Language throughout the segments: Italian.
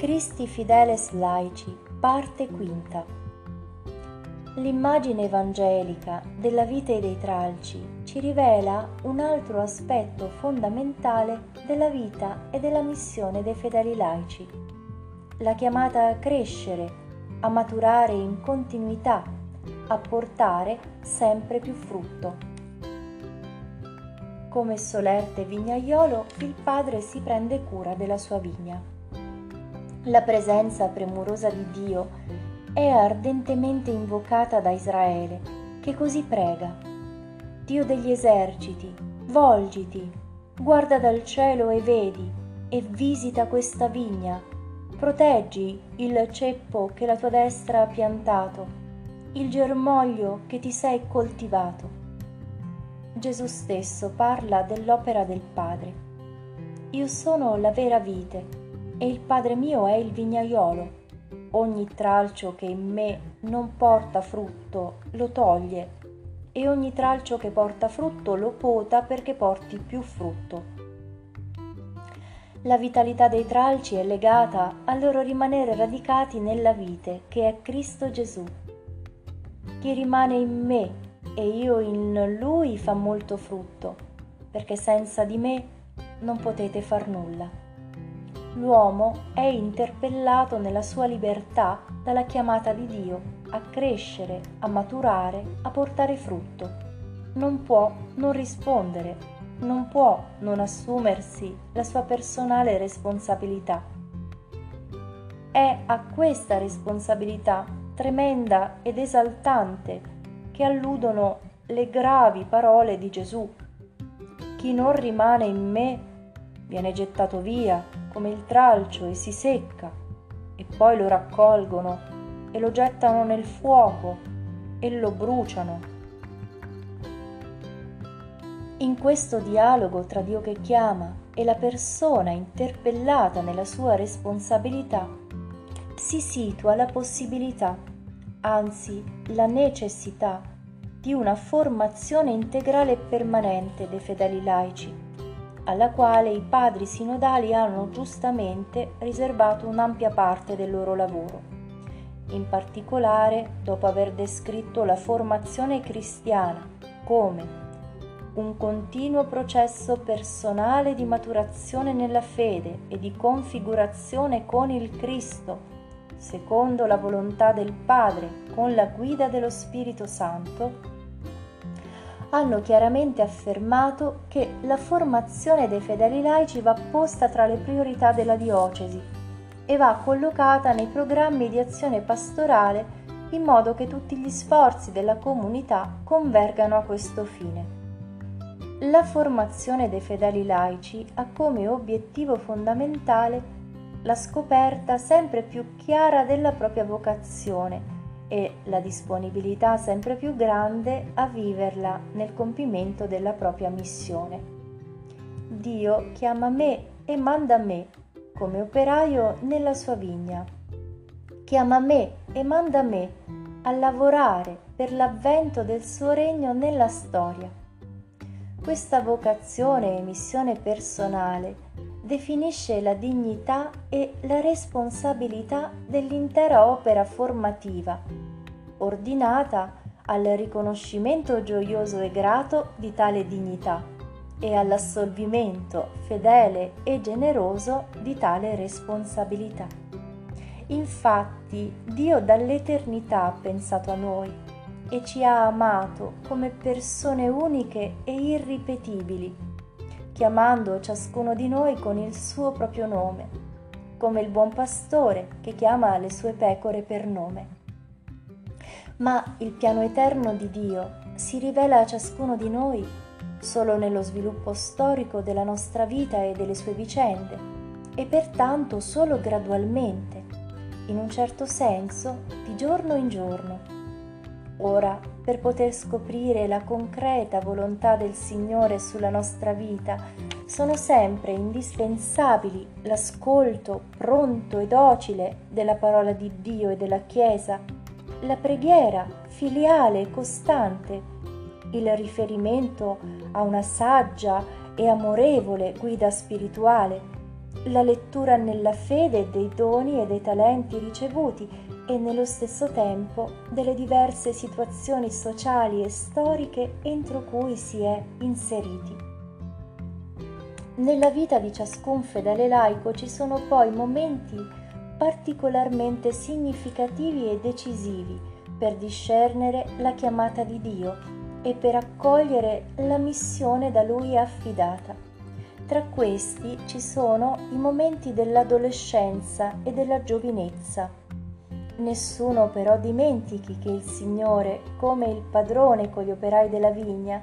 Cristi Fideles Laici, parte quinta. L'immagine evangelica della vita dei tralci ci rivela un altro aspetto fondamentale della vita e della missione dei fedeli laici, la chiamata a crescere, a maturare in continuità, a portare sempre più frutto. Come solerte vignaiolo, il padre si prende cura della sua vigna. La presenza premurosa di Dio è ardentemente invocata da Israele, che così prega. Dio degli eserciti, volgiti, guarda dal cielo e vedi, e visita questa vigna, proteggi il ceppo che la tua destra ha piantato, il germoglio che ti sei coltivato. Gesù stesso parla dell'opera del Padre. Io sono la vera vite e il Padre mio è il vignaiolo. Ogni tralcio che in me non porta frutto lo toglie e ogni tralcio che porta frutto lo pota perché porti più frutto. La vitalità dei tralci è legata al loro rimanere radicati nella vite che è Cristo Gesù. Chi rimane in me e io in lui fa molto frutto, perché senza di me non potete far nulla. L'uomo è interpellato nella sua libertà dalla chiamata di Dio a crescere, a maturare, a portare frutto. Non può non rispondere, non può non assumersi la sua personale responsabilità. È a questa responsabilità tremenda ed esaltante che alludono le gravi parole di Gesù. Chi non rimane in me viene gettato via come il tralcio e si secca, e poi lo raccolgono e lo gettano nel fuoco e lo bruciano. In questo dialogo tra Dio che chiama e la persona interpellata nella sua responsabilità si situa la possibilità, anzi la necessità di una formazione integrale e permanente dei fedeli laici, alla quale i padri sinodali hanno giustamente riservato un'ampia parte del loro lavoro. In particolare, dopo aver descritto la formazione cristiana come un continuo processo personale di maturazione nella fede e di configurazione con il Cristo, secondo la volontà del Padre, con la guida dello Spirito Santo, hanno chiaramente affermato che la formazione dei fedeli laici va posta tra le priorità della diocesi e va collocata nei programmi di azione pastorale in modo che tutti gli sforzi della comunità convergano a questo fine. La formazione dei fedeli laici ha come obiettivo fondamentale la scoperta sempre più chiara della propria vocazione e la disponibilità sempre più grande a viverla nel compimento della propria missione. Dio chiama me e manda me come operaio nella sua vigna. Chiama me e manda me a lavorare per l'avvento del suo regno nella storia. Questa vocazione e missione personale definisce la dignità e la responsabilità dell'intera opera formativa, ordinata al riconoscimento gioioso e grato di tale dignità e all'assolvimento fedele e generoso di tale responsabilità. Infatti Dio dall'eternità ha pensato a noi e ci ha amato come persone uniche e irripetibili chiamando ciascuno di noi con il suo proprio nome, come il buon pastore che chiama le sue pecore per nome. Ma il piano eterno di Dio si rivela a ciascuno di noi solo nello sviluppo storico della nostra vita e delle sue vicende, e pertanto solo gradualmente, in un certo senso, di giorno in giorno. Ora per poter scoprire la concreta volontà del Signore sulla nostra vita, sono sempre indispensabili l'ascolto pronto e docile della parola di Dio e della Chiesa, la preghiera filiale e costante, il riferimento a una saggia e amorevole guida spirituale, la lettura nella fede dei doni e dei talenti ricevuti e nello stesso tempo delle diverse situazioni sociali e storiche entro cui si è inseriti. Nella vita di ciascun fedele laico ci sono poi momenti particolarmente significativi e decisivi per discernere la chiamata di Dio e per accogliere la missione da Lui affidata. Tra questi ci sono i momenti dell'adolescenza e della giovinezza. Nessuno però dimentichi che il Signore, come il padrone con gli operai della vigna,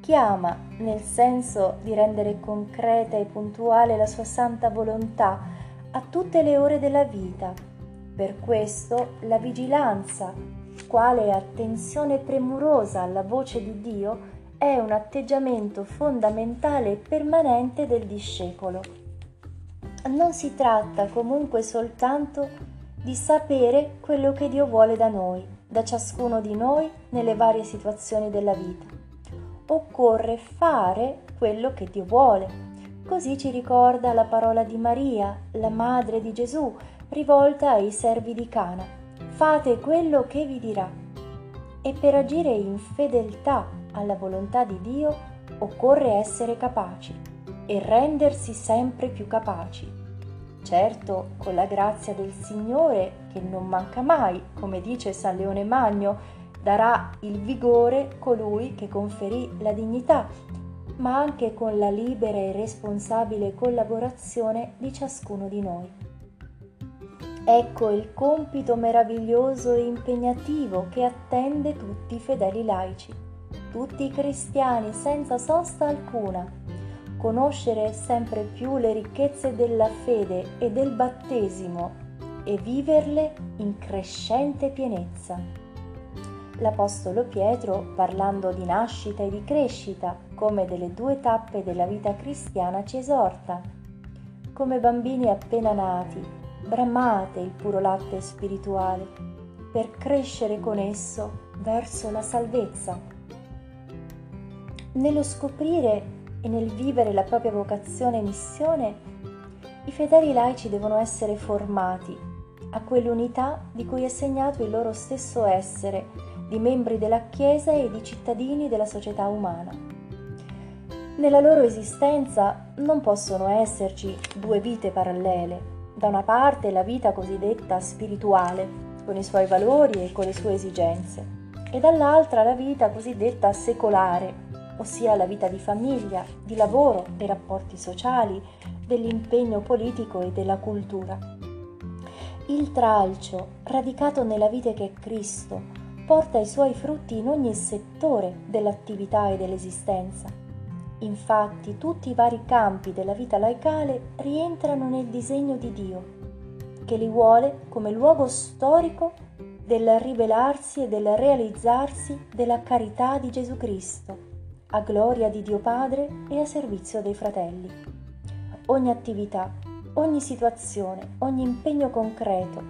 chiama nel senso di rendere concreta e puntuale la sua santa volontà a tutte le ore della vita. Per questo la vigilanza, quale attenzione premurosa alla voce di Dio, è un atteggiamento fondamentale e permanente del discepolo. Non si tratta comunque soltanto di sapere quello che Dio vuole da noi, da ciascuno di noi nelle varie situazioni della vita. Occorre fare quello che Dio vuole. Così ci ricorda la parola di Maria, la madre di Gesù, rivolta ai servi di Cana. Fate quello che vi dirà. E per agire in fedeltà alla volontà di Dio occorre essere capaci e rendersi sempre più capaci. Certo, con la grazia del Signore, che non manca mai, come dice San Leone Magno, darà il vigore colui che conferì la dignità, ma anche con la libera e responsabile collaborazione di ciascuno di noi. Ecco il compito meraviglioso e impegnativo che attende tutti i fedeli laici tutti i cristiani senza sosta alcuna, conoscere sempre più le ricchezze della fede e del battesimo e viverle in crescente pienezza. L'Apostolo Pietro, parlando di nascita e di crescita come delle due tappe della vita cristiana, ci esorta. Come bambini appena nati, bramate il puro latte spirituale per crescere con esso verso la salvezza. Nello scoprire e nel vivere la propria vocazione e missione, i fedeli laici devono essere formati a quell'unità di cui è segnato il loro stesso essere di membri della Chiesa e di cittadini della società umana. Nella loro esistenza non possono esserci due vite parallele. Da una parte la vita cosiddetta spirituale, con i suoi valori e con le sue esigenze, e dall'altra la vita cosiddetta secolare, ossia la vita di famiglia, di lavoro, dei rapporti sociali, dell'impegno politico e della cultura. Il tralcio, radicato nella vita che è Cristo, porta i suoi frutti in ogni settore dell'attività e dell'esistenza. Infatti tutti i vari campi della vita laicale rientrano nel disegno di Dio, che li vuole come luogo storico del rivelarsi e del realizzarsi della carità di Gesù Cristo a gloria di Dio Padre e a servizio dei fratelli. Ogni attività, ogni situazione, ogni impegno concreto,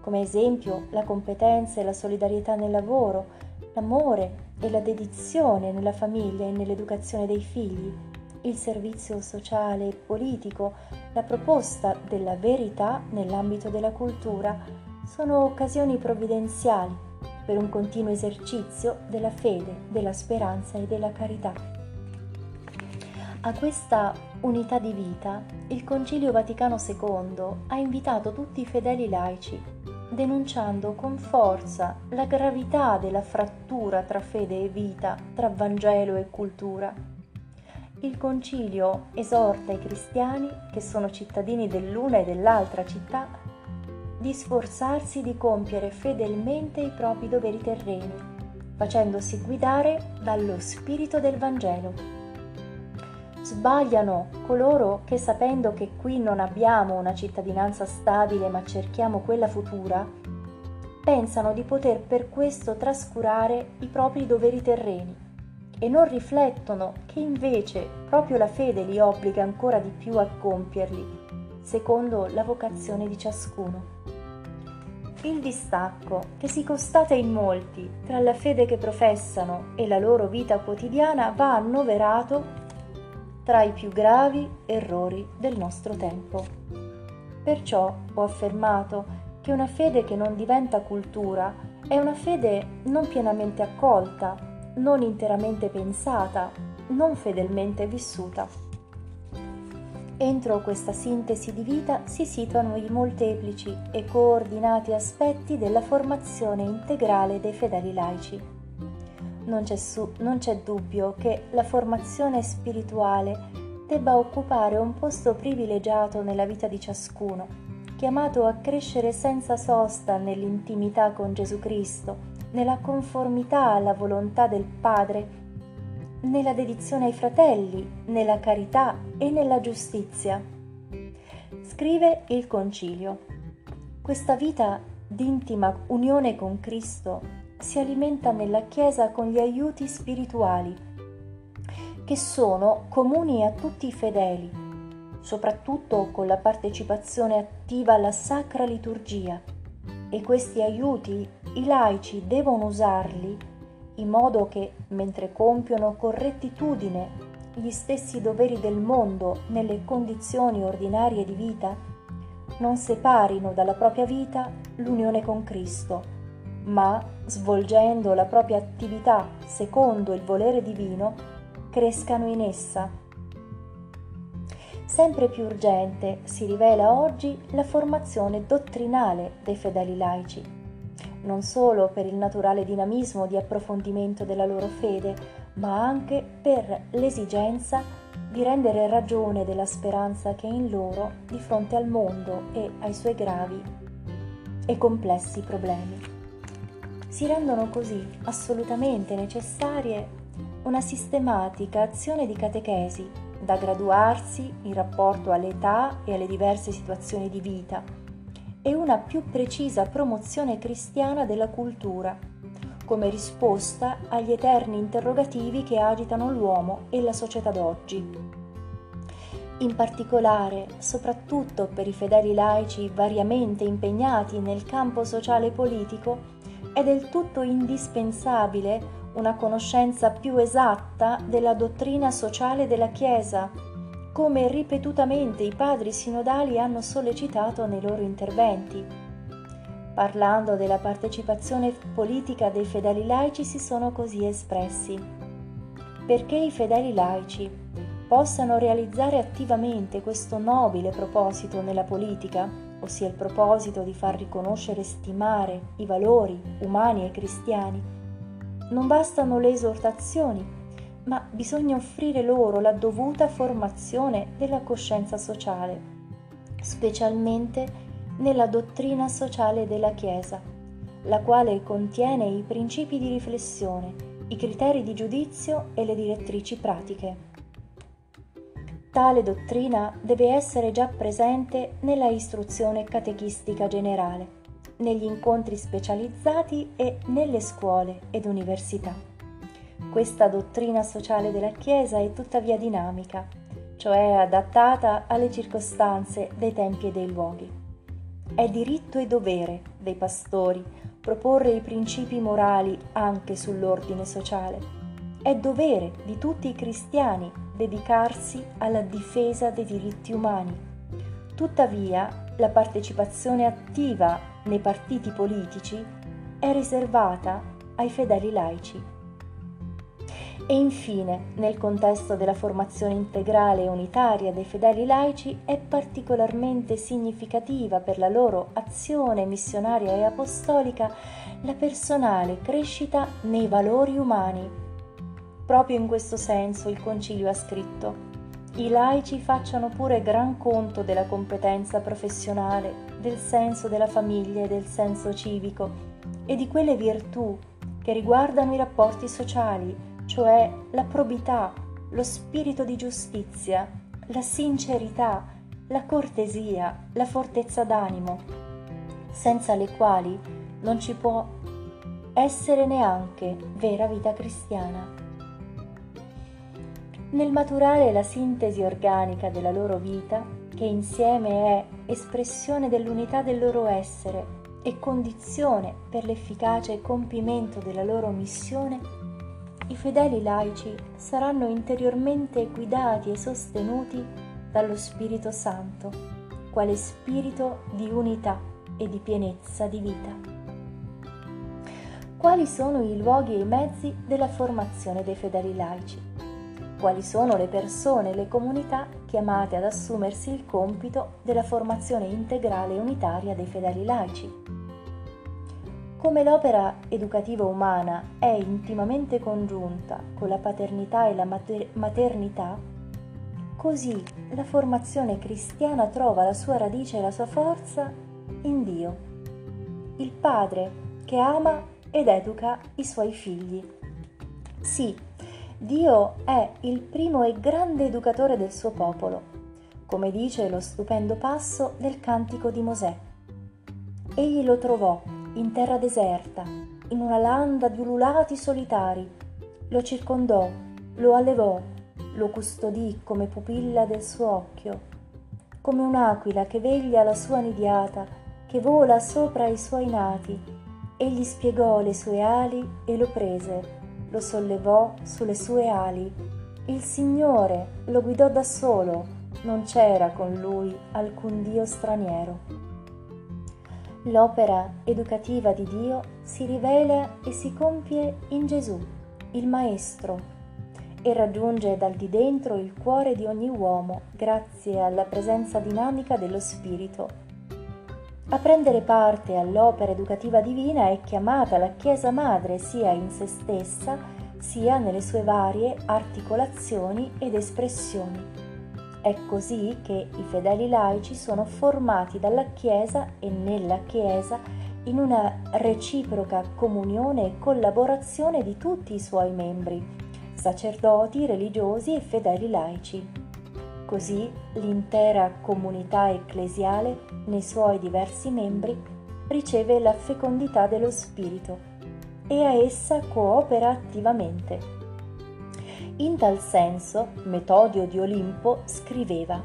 come esempio la competenza e la solidarietà nel lavoro, l'amore e la dedizione nella famiglia e nell'educazione dei figli, il servizio sociale e politico, la proposta della verità nell'ambito della cultura, sono occasioni provvidenziali per un continuo esercizio della fede, della speranza e della carità. A questa unità di vita il Concilio Vaticano II ha invitato tutti i fedeli laici, denunciando con forza la gravità della frattura tra fede e vita, tra Vangelo e cultura. Il Concilio esorta i cristiani, che sono cittadini dell'una e dell'altra città, di sforzarsi di compiere fedelmente i propri doveri terreni, facendosi guidare dallo spirito del Vangelo. Sbagliano coloro che sapendo che qui non abbiamo una cittadinanza stabile ma cerchiamo quella futura, pensano di poter per questo trascurare i propri doveri terreni e non riflettono che invece proprio la fede li obbliga ancora di più a compierli, secondo la vocazione di ciascuno. Il distacco, che si constata in molti tra la fede che professano e la loro vita quotidiana, va annoverato tra i più gravi errori del nostro tempo. Perciò ho affermato che una fede che non diventa cultura è una fede non pienamente accolta, non interamente pensata, non fedelmente vissuta. Entro questa sintesi di vita si situano i molteplici e coordinati aspetti della formazione integrale dei fedeli laici. Non c'è, su, non c'è dubbio che la formazione spirituale debba occupare un posto privilegiato nella vita di ciascuno, chiamato a crescere senza sosta nell'intimità con Gesù Cristo, nella conformità alla volontà del Padre nella dedizione ai fratelli, nella carità e nella giustizia. Scrive il Concilio. Questa vita d'intima unione con Cristo si alimenta nella Chiesa con gli aiuti spirituali, che sono comuni a tutti i fedeli, soprattutto con la partecipazione attiva alla sacra liturgia. E questi aiuti i laici devono usarli in modo che, mentre compiono con rettitudine gli stessi doveri del mondo nelle condizioni ordinarie di vita, non separino dalla propria vita l'unione con Cristo, ma, svolgendo la propria attività secondo il volere divino, crescano in essa. Sempre più urgente si rivela oggi la formazione dottrinale dei fedeli laici non solo per il naturale dinamismo di approfondimento della loro fede, ma anche per l'esigenza di rendere ragione della speranza che è in loro di fronte al mondo e ai suoi gravi e complessi problemi. Si rendono così assolutamente necessarie una sistematica azione di catechesi da graduarsi in rapporto all'età e alle diverse situazioni di vita e una più precisa promozione cristiana della cultura, come risposta agli eterni interrogativi che agitano l'uomo e la società d'oggi. In particolare, soprattutto per i fedeli laici variamente impegnati nel campo sociale e politico, è del tutto indispensabile una conoscenza più esatta della dottrina sociale della Chiesa come ripetutamente i padri sinodali hanno sollecitato nei loro interventi. Parlando della partecipazione politica dei fedeli laici si sono così espressi. Perché i fedeli laici possano realizzare attivamente questo nobile proposito nella politica, ossia il proposito di far riconoscere e stimare i valori umani e cristiani, non bastano le esortazioni ma bisogna offrire loro la dovuta formazione della coscienza sociale, specialmente nella dottrina sociale della Chiesa, la quale contiene i principi di riflessione, i criteri di giudizio e le direttrici pratiche. Tale dottrina deve essere già presente nella istruzione catechistica generale, negli incontri specializzati e nelle scuole ed università. Questa dottrina sociale della Chiesa è tuttavia dinamica, cioè adattata alle circostanze dei tempi e dei luoghi. È diritto e dovere dei pastori proporre i principi morali anche sull'ordine sociale. È dovere di tutti i cristiani dedicarsi alla difesa dei diritti umani. Tuttavia, la partecipazione attiva nei partiti politici è riservata ai fedeli laici. E infine, nel contesto della formazione integrale e unitaria dei fedeli laici, è particolarmente significativa per la loro azione missionaria e apostolica la personale crescita nei valori umani. Proprio in questo senso il Concilio ha scritto i laici facciano pure gran conto della competenza professionale, del senso della famiglia e del senso civico e di quelle virtù che riguardano i rapporti sociali, cioè la probità, lo spirito di giustizia, la sincerità, la cortesia, la fortezza d'animo, senza le quali non ci può essere neanche vera vita cristiana. Nel maturare la sintesi organica della loro vita, che insieme è espressione dell'unità del loro essere e condizione per l'efficace compimento della loro missione, i fedeli laici saranno interiormente guidati e sostenuti dallo Spirito Santo, quale spirito di unità e di pienezza di vita. Quali sono i luoghi e i mezzi della formazione dei fedeli laici? Quali sono le persone e le comunità chiamate ad assumersi il compito della formazione integrale e unitaria dei fedeli laici? Come l'opera educativa umana è intimamente congiunta con la paternità e la mater- maternità, così la formazione cristiana trova la sua radice e la sua forza in Dio, il Padre che ama ed educa i suoi figli. Sì, Dio è il primo e grande educatore del suo popolo, come dice lo stupendo passo del cantico di Mosè. Egli lo trovò in terra deserta, in una landa di ululati solitari. Lo circondò, lo allevò, lo custodì come pupilla del suo occhio, come un'aquila che veglia la sua nidiata, che vola sopra i suoi nati. Egli spiegò le sue ali e lo prese, lo sollevò sulle sue ali. Il Signore lo guidò da solo, non c'era con lui alcun Dio straniero. L'opera educativa di Dio si rivela e si compie in Gesù, il Maestro, e raggiunge dal di dentro il cuore di ogni uomo grazie alla presenza dinamica dello Spirito. A prendere parte all'opera educativa divina è chiamata la Chiesa Madre sia in se stessa sia nelle sue varie articolazioni ed espressioni. È così che i fedeli laici sono formati dalla Chiesa e nella Chiesa in una reciproca comunione e collaborazione di tutti i suoi membri, sacerdoti, religiosi e fedeli laici. Così l'intera comunità ecclesiale, nei suoi diversi membri, riceve la fecondità dello Spirito e a essa coopera attivamente. In tal senso, Metodio di Olimpo scriveva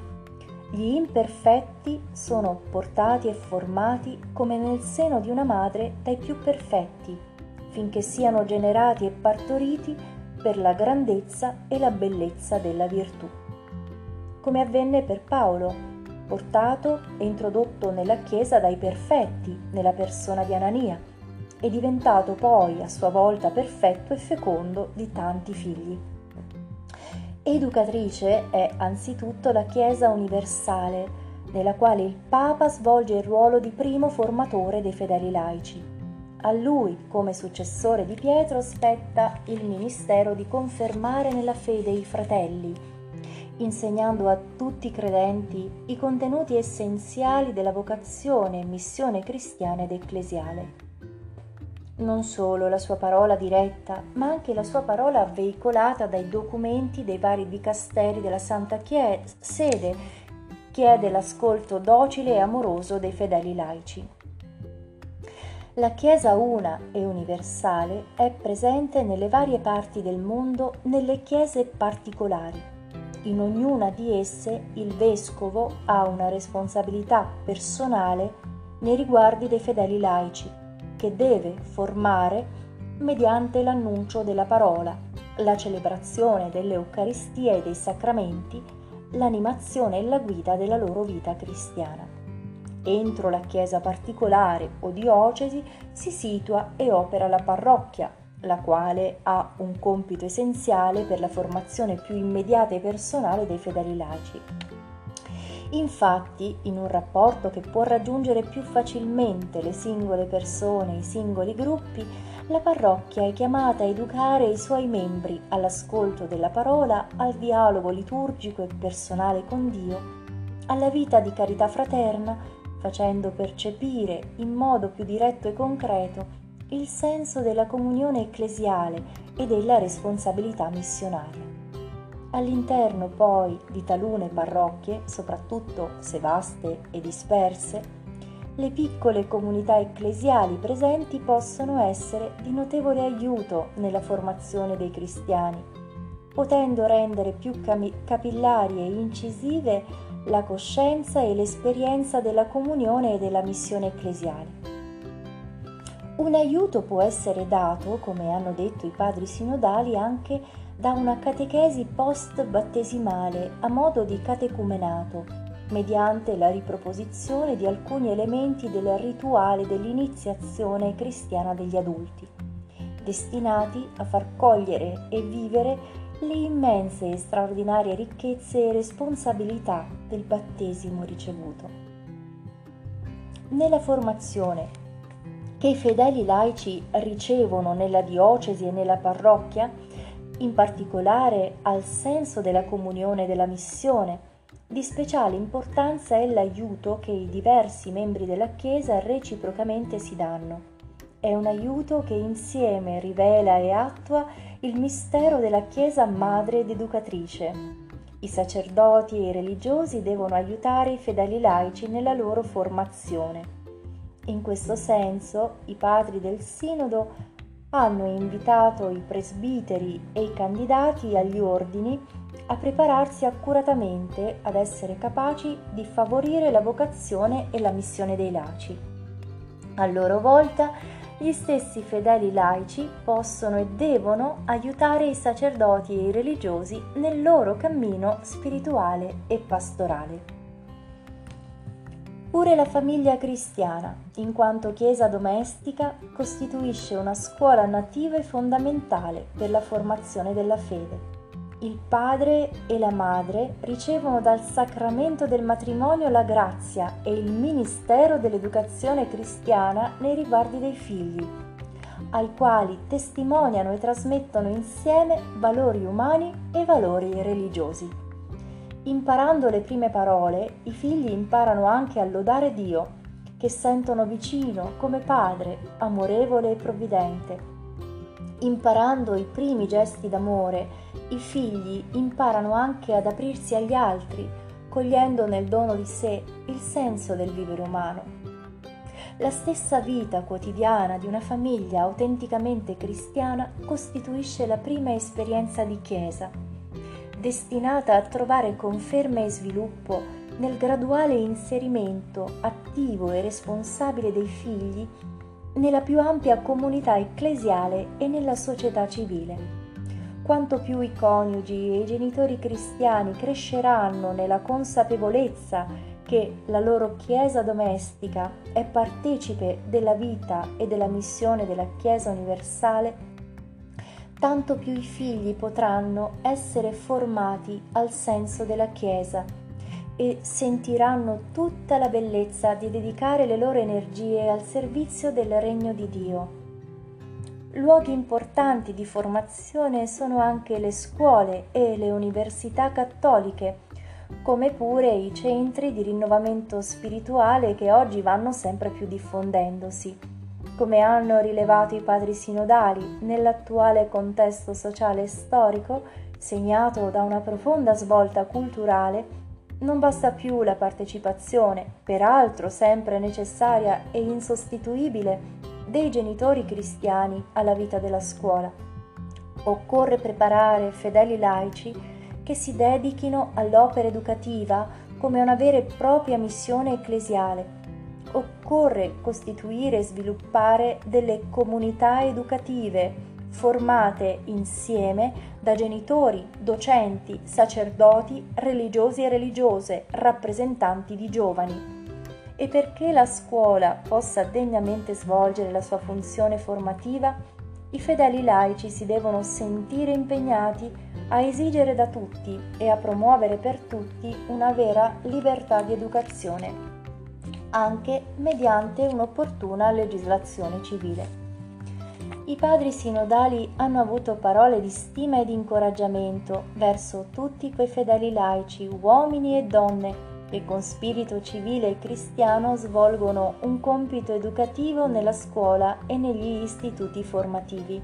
Gli imperfetti sono portati e formati come nel seno di una madre dai più perfetti, finché siano generati e partoriti per la grandezza e la bellezza della virtù. Come avvenne per Paolo, portato e introdotto nella Chiesa dai perfetti nella persona di Anania, e diventato poi a sua volta perfetto e fecondo di tanti figli. Educatrice è anzitutto la Chiesa universale, nella quale il Papa svolge il ruolo di primo formatore dei fedeli laici. A lui, come successore di Pietro, spetta il ministero di confermare nella fede i fratelli, insegnando a tutti i credenti i contenuti essenziali della vocazione e missione cristiana ed ecclesiale non solo la sua parola diretta, ma anche la sua parola veicolata dai documenti dei vari dicasteri della Santa Chiesa, Sede, chiede l'ascolto docile e amoroso dei fedeli laici. La Chiesa una e universale è presente nelle varie parti del mondo nelle chiese particolari. In ognuna di esse il vescovo ha una responsabilità personale nei riguardi dei fedeli laici che deve formare mediante l'annuncio della parola, la celebrazione dell'Eucaristia e dei sacramenti, l'animazione e la guida della loro vita cristiana. Entro la chiesa particolare o diocesi si situa e opera la parrocchia, la quale ha un compito essenziale per la formazione più immediata e personale dei fedeli laici. Infatti, in un rapporto che può raggiungere più facilmente le singole persone, i singoli gruppi, la parrocchia è chiamata a educare i suoi membri all'ascolto della parola, al dialogo liturgico e personale con Dio, alla vita di carità fraterna, facendo percepire in modo più diretto e concreto il senso della comunione ecclesiale e della responsabilità missionaria. All'interno poi di talune parrocchie, soprattutto se vaste e disperse, le piccole comunità ecclesiali presenti possono essere di notevole aiuto nella formazione dei cristiani, potendo rendere più capillari e incisive la coscienza e l'esperienza della comunione e della missione ecclesiale. Un aiuto può essere dato, come hanno detto i padri sinodali, anche da una catechesi post-battesimale a modo di catecumenato, mediante la riproposizione di alcuni elementi del rituale dell'iniziazione cristiana degli adulti, destinati a far cogliere e vivere le immense e straordinarie ricchezze e responsabilità del battesimo ricevuto. Nella formazione che i fedeli laici ricevono nella diocesi e nella parrocchia, in particolare al senso della comunione e della missione, di speciale importanza è l'aiuto che i diversi membri della Chiesa reciprocamente si danno. È un aiuto che insieme rivela e attua il mistero della Chiesa madre ed educatrice. I sacerdoti e i religiosi devono aiutare i fedeli laici nella loro formazione. In questo senso i padri del Sinodo hanno invitato i presbiteri e i candidati agli ordini a prepararsi accuratamente ad essere capaci di favorire la vocazione e la missione dei laici. A loro volta, gli stessi fedeli laici possono e devono aiutare i sacerdoti e i religiosi nel loro cammino spirituale e pastorale. Pure la famiglia cristiana, in quanto chiesa domestica, costituisce una scuola nativa e fondamentale per la formazione della fede. Il padre e la madre ricevono dal sacramento del matrimonio la grazia e il ministero dell'educazione cristiana nei riguardi dei figli, ai quali testimoniano e trasmettono insieme valori umani e valori religiosi. Imparando le prime parole, i figli imparano anche a lodare Dio, che sentono vicino come padre, amorevole e provvidente. Imparando i primi gesti d'amore, i figli imparano anche ad aprirsi agli altri, cogliendo nel dono di sé il senso del vivere umano. La stessa vita quotidiana di una famiglia autenticamente cristiana costituisce la prima esperienza di Chiesa destinata a trovare conferma e sviluppo nel graduale inserimento attivo e responsabile dei figli nella più ampia comunità ecclesiale e nella società civile. Quanto più i coniugi e i genitori cristiani cresceranno nella consapevolezza che la loro Chiesa domestica è partecipe della vita e della missione della Chiesa universale, tanto più i figli potranno essere formati al senso della Chiesa e sentiranno tutta la bellezza di dedicare le loro energie al servizio del regno di Dio. Luoghi importanti di formazione sono anche le scuole e le università cattoliche, come pure i centri di rinnovamento spirituale che oggi vanno sempre più diffondendosi. Come hanno rilevato i padri sinodali, nell'attuale contesto sociale e storico, segnato da una profonda svolta culturale, non basta più la partecipazione, peraltro sempre necessaria e insostituibile, dei genitori cristiani alla vita della scuola. Occorre preparare fedeli laici che si dedichino all'opera educativa come una vera e propria missione ecclesiale occorre costituire e sviluppare delle comunità educative formate insieme da genitori, docenti, sacerdoti, religiosi e religiose, rappresentanti di giovani. E perché la scuola possa degnamente svolgere la sua funzione formativa, i fedeli laici si devono sentire impegnati a esigere da tutti e a promuovere per tutti una vera libertà di educazione anche mediante un'opportuna legislazione civile. I padri sinodali hanno avuto parole di stima e di incoraggiamento verso tutti quei fedeli laici, uomini e donne, che con spirito civile e cristiano svolgono un compito educativo nella scuola e negli istituti formativi.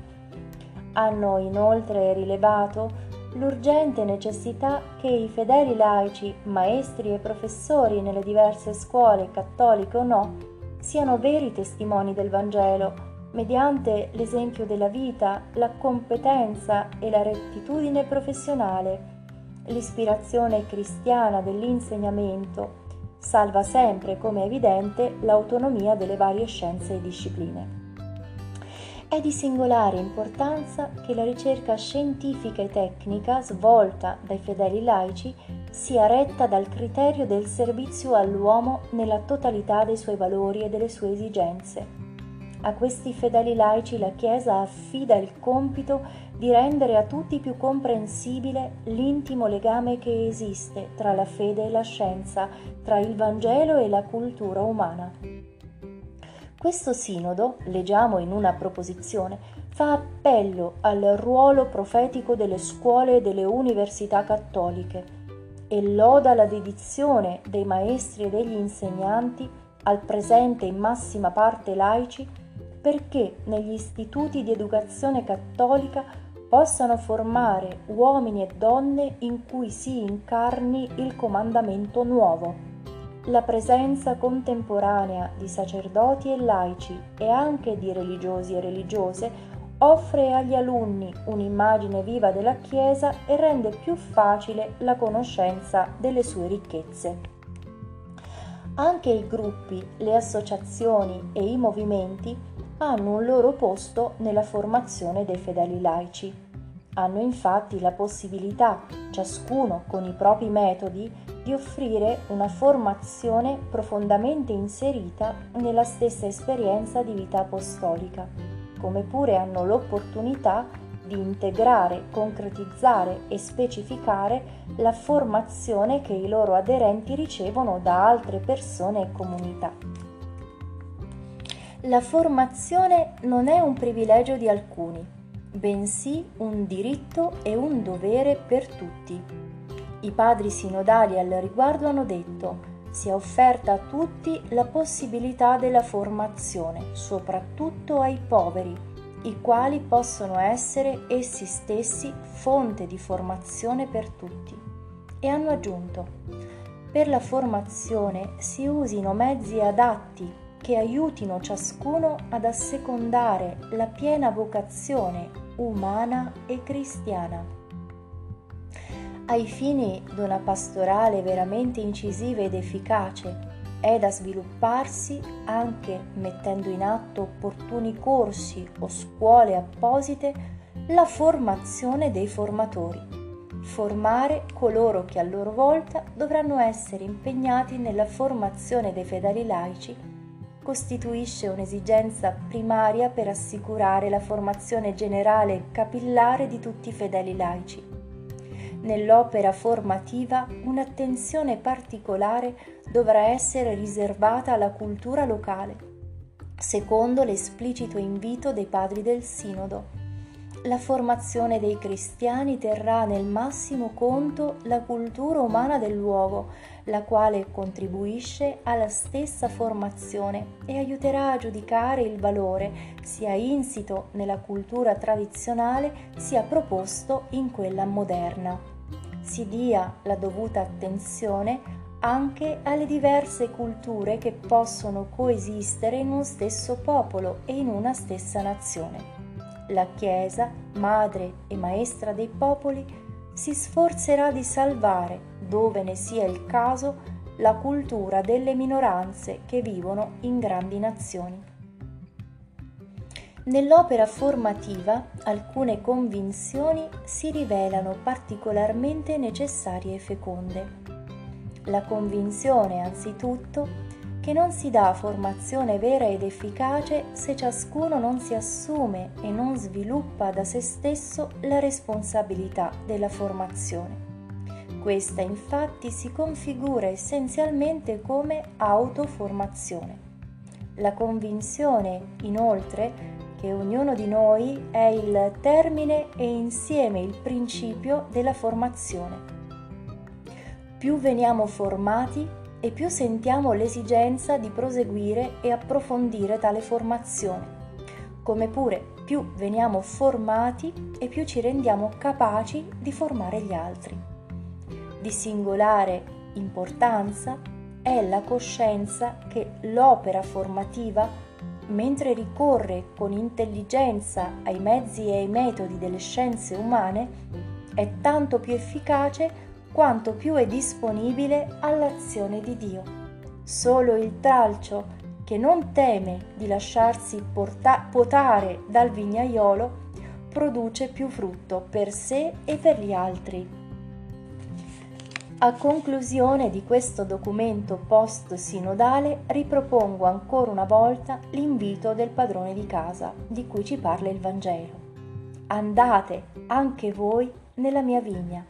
Hanno inoltre rilevato l'urgente necessità che i fedeli laici, maestri e professori nelle diverse scuole, cattoliche o no, siano veri testimoni del Vangelo, mediante l'esempio della vita, la competenza e la rettitudine professionale, l'ispirazione cristiana dell'insegnamento, salva sempre, come è evidente, l'autonomia delle varie scienze e discipline. È di singolare importanza che la ricerca scientifica e tecnica svolta dai fedeli laici sia retta dal criterio del servizio all'uomo nella totalità dei suoi valori e delle sue esigenze. A questi fedeli laici la Chiesa affida il compito di rendere a tutti più comprensibile l'intimo legame che esiste tra la fede e la scienza, tra il Vangelo e la cultura umana. Questo sinodo, leggiamo in una proposizione, fa appello al ruolo profetico delle scuole e delle università cattoliche e loda la dedizione dei maestri e degli insegnanti, al presente in massima parte laici, perché negli istituti di educazione cattolica possano formare uomini e donne in cui si incarni il comandamento nuovo la presenza contemporanea di sacerdoti e laici e anche di religiosi e religiose offre agli alunni un'immagine viva della Chiesa e rende più facile la conoscenza delle sue ricchezze. Anche i gruppi, le associazioni e i movimenti hanno un loro posto nella formazione dei fedeli laici. Hanno infatti la possibilità, ciascuno con i propri metodi, di offrire una formazione profondamente inserita nella stessa esperienza di vita apostolica, come pure hanno l'opportunità di integrare, concretizzare e specificare la formazione che i loro aderenti ricevono da altre persone e comunità. La formazione non è un privilegio di alcuni, bensì un diritto e un dovere per tutti i padri sinodali al riguardo hanno detto sia offerta a tutti la possibilità della formazione, soprattutto ai poveri, i quali possono essere essi stessi fonte di formazione per tutti. E hanno aggiunto, per la formazione si usino mezzi adatti che aiutino ciascuno ad assecondare la piena vocazione umana e cristiana ai fini di una pastorale veramente incisiva ed efficace è da svilupparsi anche mettendo in atto opportuni corsi o scuole apposite la formazione dei formatori. Formare coloro che a loro volta dovranno essere impegnati nella formazione dei fedeli laici costituisce un'esigenza primaria per assicurare la formazione generale e capillare di tutti i fedeli laici Nell'opera formativa un'attenzione particolare dovrà essere riservata alla cultura locale, secondo l'esplicito invito dei padri del Sinodo. La formazione dei cristiani terrà nel massimo conto la cultura umana del luogo, la quale contribuisce alla stessa formazione e aiuterà a giudicare il valore sia insito nella cultura tradizionale sia proposto in quella moderna si dia la dovuta attenzione anche alle diverse culture che possono coesistere in uno stesso popolo e in una stessa nazione. La Chiesa, madre e maestra dei popoli, si sforzerà di salvare, dove ne sia il caso, la cultura delle minoranze che vivono in grandi nazioni. Nell'opera formativa alcune convinzioni si rivelano particolarmente necessarie e feconde. La convinzione, anzitutto, che non si dà formazione vera ed efficace se ciascuno non si assume e non sviluppa da se stesso la responsabilità della formazione. Questa infatti si configura essenzialmente come autoformazione. La convinzione, inoltre, che ognuno di noi è il termine e insieme il principio della formazione. Più veniamo formati e più sentiamo l'esigenza di proseguire e approfondire tale formazione, come pure più veniamo formati e più ci rendiamo capaci di formare gli altri. Di singolare importanza è la coscienza che l'opera formativa mentre ricorre con intelligenza ai mezzi e ai metodi delle scienze umane, è tanto più efficace quanto più è disponibile all'azione di Dio. Solo il tralcio che non teme di lasciarsi porta- potare dal vignaiolo, produce più frutto per sé e per gli altri. A conclusione di questo documento post-sinodale ripropongo ancora una volta l'invito del padrone di casa di cui ci parla il Vangelo. Andate anche voi nella mia vigna.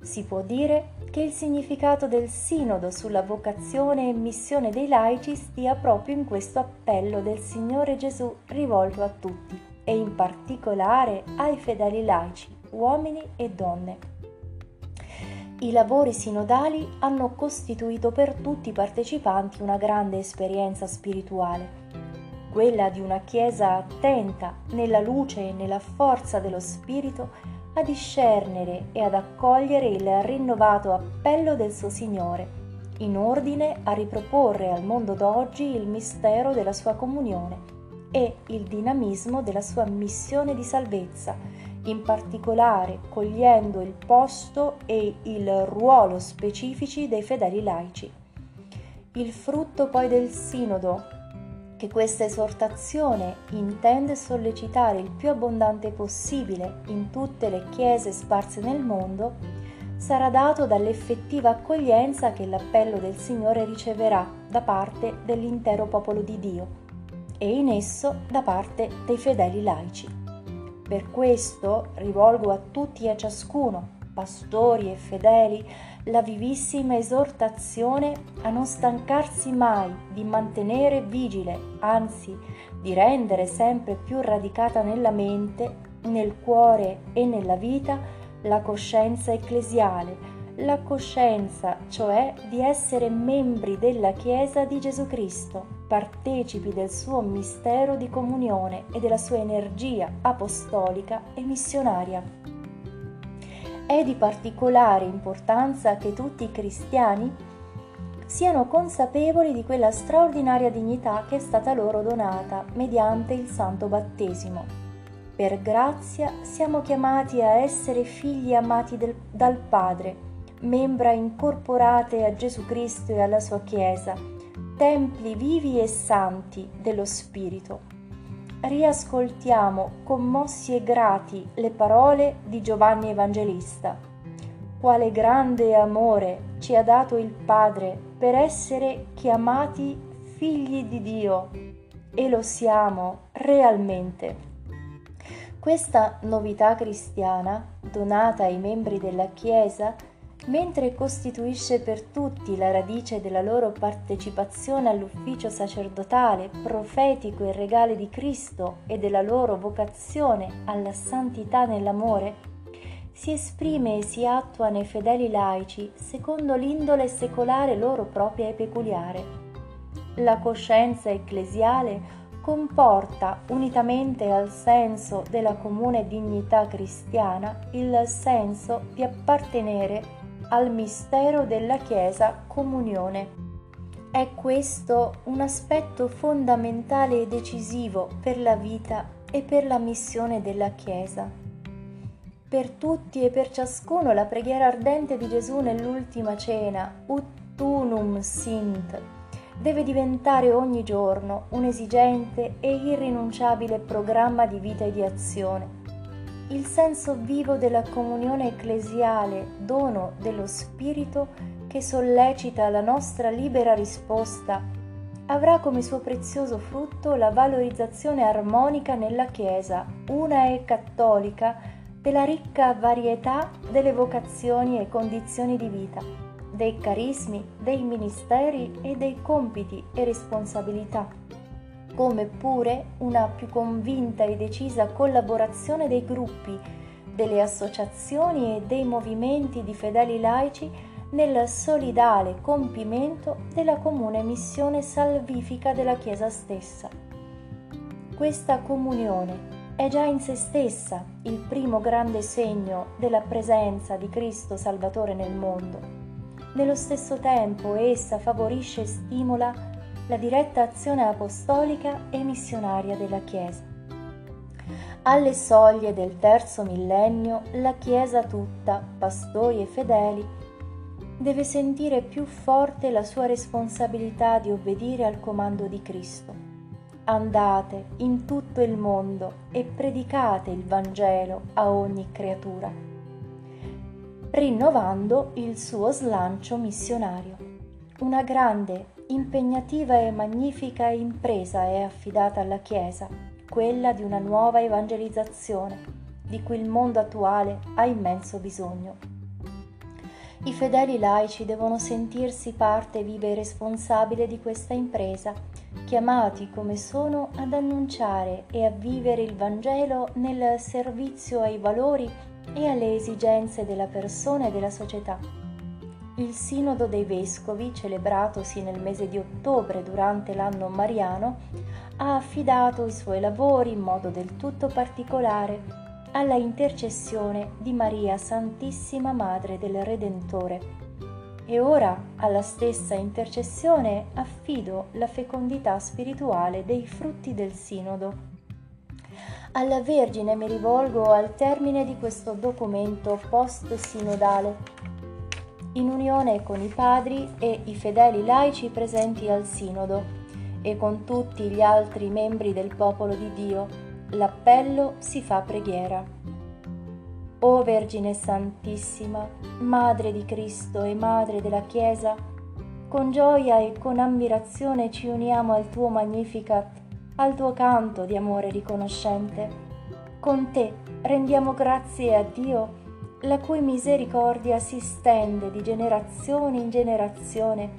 Si può dire che il significato del sinodo sulla vocazione e missione dei laici stia proprio in questo appello del Signore Gesù rivolto a tutti e in particolare ai fedeli laici, uomini e donne i lavori sinodali hanno costituito per tutti i partecipanti una grande esperienza spirituale, quella di una Chiesa attenta nella luce e nella forza dello Spirito a discernere e ad accogliere il rinnovato appello del suo Signore, in ordine a riproporre al mondo d'oggi il mistero della sua comunione e il dinamismo della sua missione di salvezza in particolare cogliendo il posto e il ruolo specifici dei fedeli laici. Il frutto poi del sinodo, che questa esortazione intende sollecitare il più abbondante possibile in tutte le chiese sparse nel mondo, sarà dato dall'effettiva accoglienza che l'appello del Signore riceverà da parte dell'intero popolo di Dio e in esso da parte dei fedeli laici. Per questo rivolgo a tutti e a ciascuno, pastori e fedeli, la vivissima esortazione a non stancarsi mai di mantenere vigile, anzi di rendere sempre più radicata nella mente, nel cuore e nella vita la coscienza ecclesiale, la coscienza, cioè di essere membri della Chiesa di Gesù Cristo, partecipi del suo mistero di comunione e della sua energia apostolica e missionaria. È di particolare importanza che tutti i cristiani siano consapevoli di quella straordinaria dignità che è stata loro donata mediante il santo battesimo. Per grazia siamo chiamati a essere figli amati del, dal Padre, membra incorporate a Gesù Cristo e alla sua Chiesa, templi vivi e santi dello Spirito. Riascoltiamo commossi e grati le parole di Giovanni Evangelista. Quale grande amore ci ha dato il Padre per essere chiamati figli di Dio e lo siamo realmente. Questa novità cristiana, donata ai membri della Chiesa, mentre costituisce per tutti la radice della loro partecipazione all'ufficio sacerdotale, profetico e regale di Cristo e della loro vocazione alla santità nell'amore, si esprime e si attua nei fedeli laici secondo l'indole secolare loro propria e peculiare. La coscienza ecclesiale comporta, unitamente al senso della comune dignità cristiana, il senso di appartenere al mistero della Chiesa comunione. È questo un aspetto fondamentale e decisivo per la vita e per la missione della Chiesa. Per tutti e per ciascuno la preghiera ardente di Gesù nell'ultima cena, Ut tunum sint, deve diventare ogni giorno un esigente e irrinunciabile programma di vita e di azione il senso vivo della comunione ecclesiale, dono dello Spirito che sollecita la nostra libera risposta, avrà come suo prezioso frutto la valorizzazione armonica nella Chiesa, una e cattolica, della ricca varietà delle vocazioni e condizioni di vita, dei carismi, dei ministeri e dei compiti e responsabilità come pure una più convinta e decisa collaborazione dei gruppi, delle associazioni e dei movimenti di fedeli laici nel solidale compimento della comune missione salvifica della Chiesa stessa. Questa comunione è già in se stessa il primo grande segno della presenza di Cristo Salvatore nel mondo. Nello stesso tempo essa favorisce e stimola la diretta azione apostolica e missionaria della Chiesa. Alle soglie del terzo millennio la Chiesa tutta, pastori e fedeli, deve sentire più forte la sua responsabilità di obbedire al comando di Cristo. Andate in tutto il mondo e predicate il Vangelo a ogni creatura, rinnovando il suo slancio missionario. Una grande, impegnativa e magnifica impresa è affidata alla Chiesa, quella di una nuova evangelizzazione, di cui il mondo attuale ha immenso bisogno. I fedeli laici devono sentirsi parte viva e responsabile di questa impresa, chiamati come sono ad annunciare e a vivere il Vangelo nel servizio ai valori e alle esigenze della persona e della società. Il Sinodo dei Vescovi, celebratosi nel mese di ottobre durante l'anno mariano, ha affidato i suoi lavori in modo del tutto particolare alla intercessione di Maria Santissima Madre del Redentore. E ora alla stessa intercessione affido la fecondità spirituale dei frutti del Sinodo. Alla Vergine mi rivolgo al termine di questo documento post-sinodale, in unione con i padri e i fedeli laici presenti al Sinodo e con tutti gli altri membri del popolo di Dio L'appello si fa preghiera. O Vergine Santissima, Madre di Cristo e Madre della Chiesa, con gioia e con ammirazione ci uniamo al tuo Magnificat, al tuo canto di amore riconoscente. Con te rendiamo grazie a Dio, la cui misericordia si stende di generazione in generazione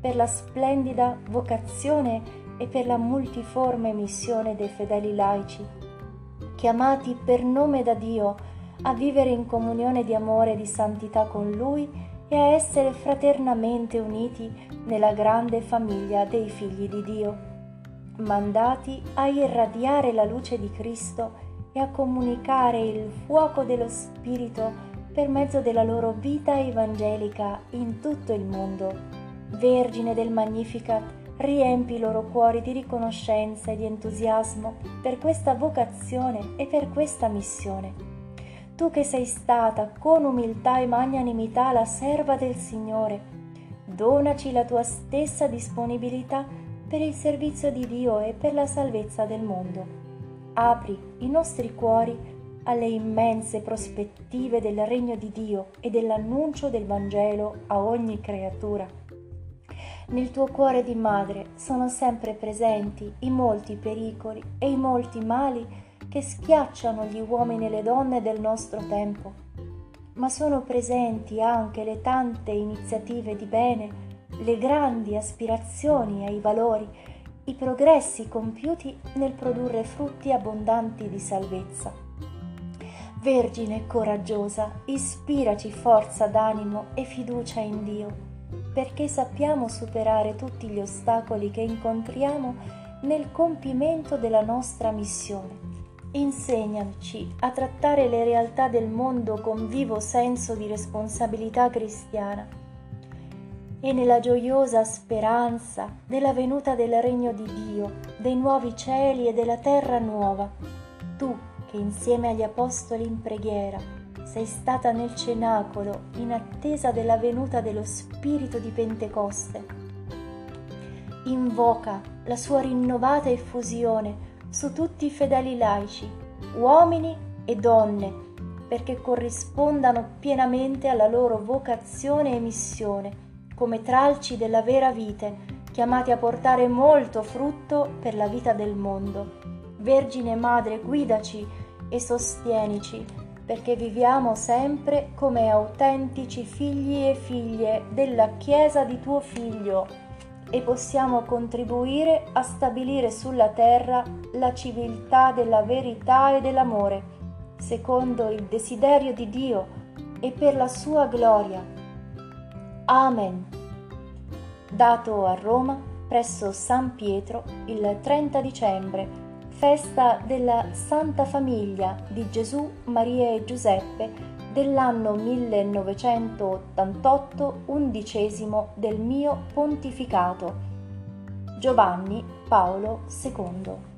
per la splendida vocazione e per la multiforme missione dei fedeli laici, chiamati per nome da Dio a vivere in comunione di amore e di santità con Lui e a essere fraternamente uniti nella grande famiglia dei figli di Dio, mandati a irradiare la luce di Cristo e a comunicare il fuoco dello Spirito per mezzo della loro vita evangelica in tutto il mondo. Vergine del Magnificat, riempi i loro cuori di riconoscenza e di entusiasmo per questa vocazione e per questa missione. Tu che sei stata con umiltà e magnanimità la serva del Signore, donaci la tua stessa disponibilità per il servizio di Dio e per la salvezza del mondo. Apri i nostri cuori alle immense prospettive del regno di Dio e dell'annuncio del Vangelo a ogni creatura. Nel tuo cuore di madre sono sempre presenti i molti pericoli e i molti mali che schiacciano gli uomini e le donne del nostro tempo, ma sono presenti anche le tante iniziative di bene, le grandi aspirazioni ai valori, i progressi compiuti nel produrre frutti abbondanti di salvezza. Vergine coraggiosa, ispiraci forza d'animo e fiducia in Dio perché sappiamo superare tutti gli ostacoli che incontriamo nel compimento della nostra missione. Insegnaci a trattare le realtà del mondo con vivo senso di responsabilità cristiana e nella gioiosa speranza della venuta del regno di Dio, dei nuovi cieli e della terra nuova, tu che insieme agli apostoli in preghiera sei stata nel cenacolo in attesa della venuta dello Spirito di Pentecoste. Invoca la sua rinnovata effusione su tutti i fedeli laici, uomini e donne, perché corrispondano pienamente alla loro vocazione e missione, come tralci della vera vite, chiamati a portare molto frutto per la vita del mondo. Vergine Madre, guidaci e sostienici perché viviamo sempre come autentici figli e figlie della Chiesa di tuo Figlio e possiamo contribuire a stabilire sulla terra la civiltà della verità e dell'amore, secondo il desiderio di Dio e per la sua gloria. Amen. Dato a Roma presso San Pietro il 30 dicembre festa della Santa Famiglia di Gesù, Maria e Giuseppe dell'anno 1988, undicesimo del mio pontificato. Giovanni Paolo II